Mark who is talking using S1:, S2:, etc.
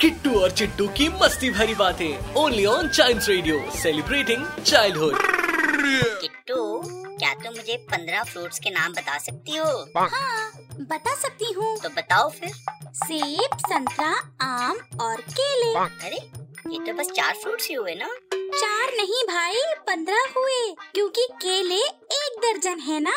S1: किट्टू और चिट्टू की मस्ती भरी बातें only on child radio celebrating childhood
S2: Kittu क्या तुम मुझे पंद्रह फ्रूट्स के नाम बता सकती हो?
S3: हाँ बता सकती हूँ।
S2: तो बताओ फिर।
S3: सेब संतरा आम और केले।
S2: अरे ये तो बस चार फ्रूट्स ही हुए ना।
S3: चार नहीं भाई पंद्रह हुए क्योंकि केले एक दर्जन है ना।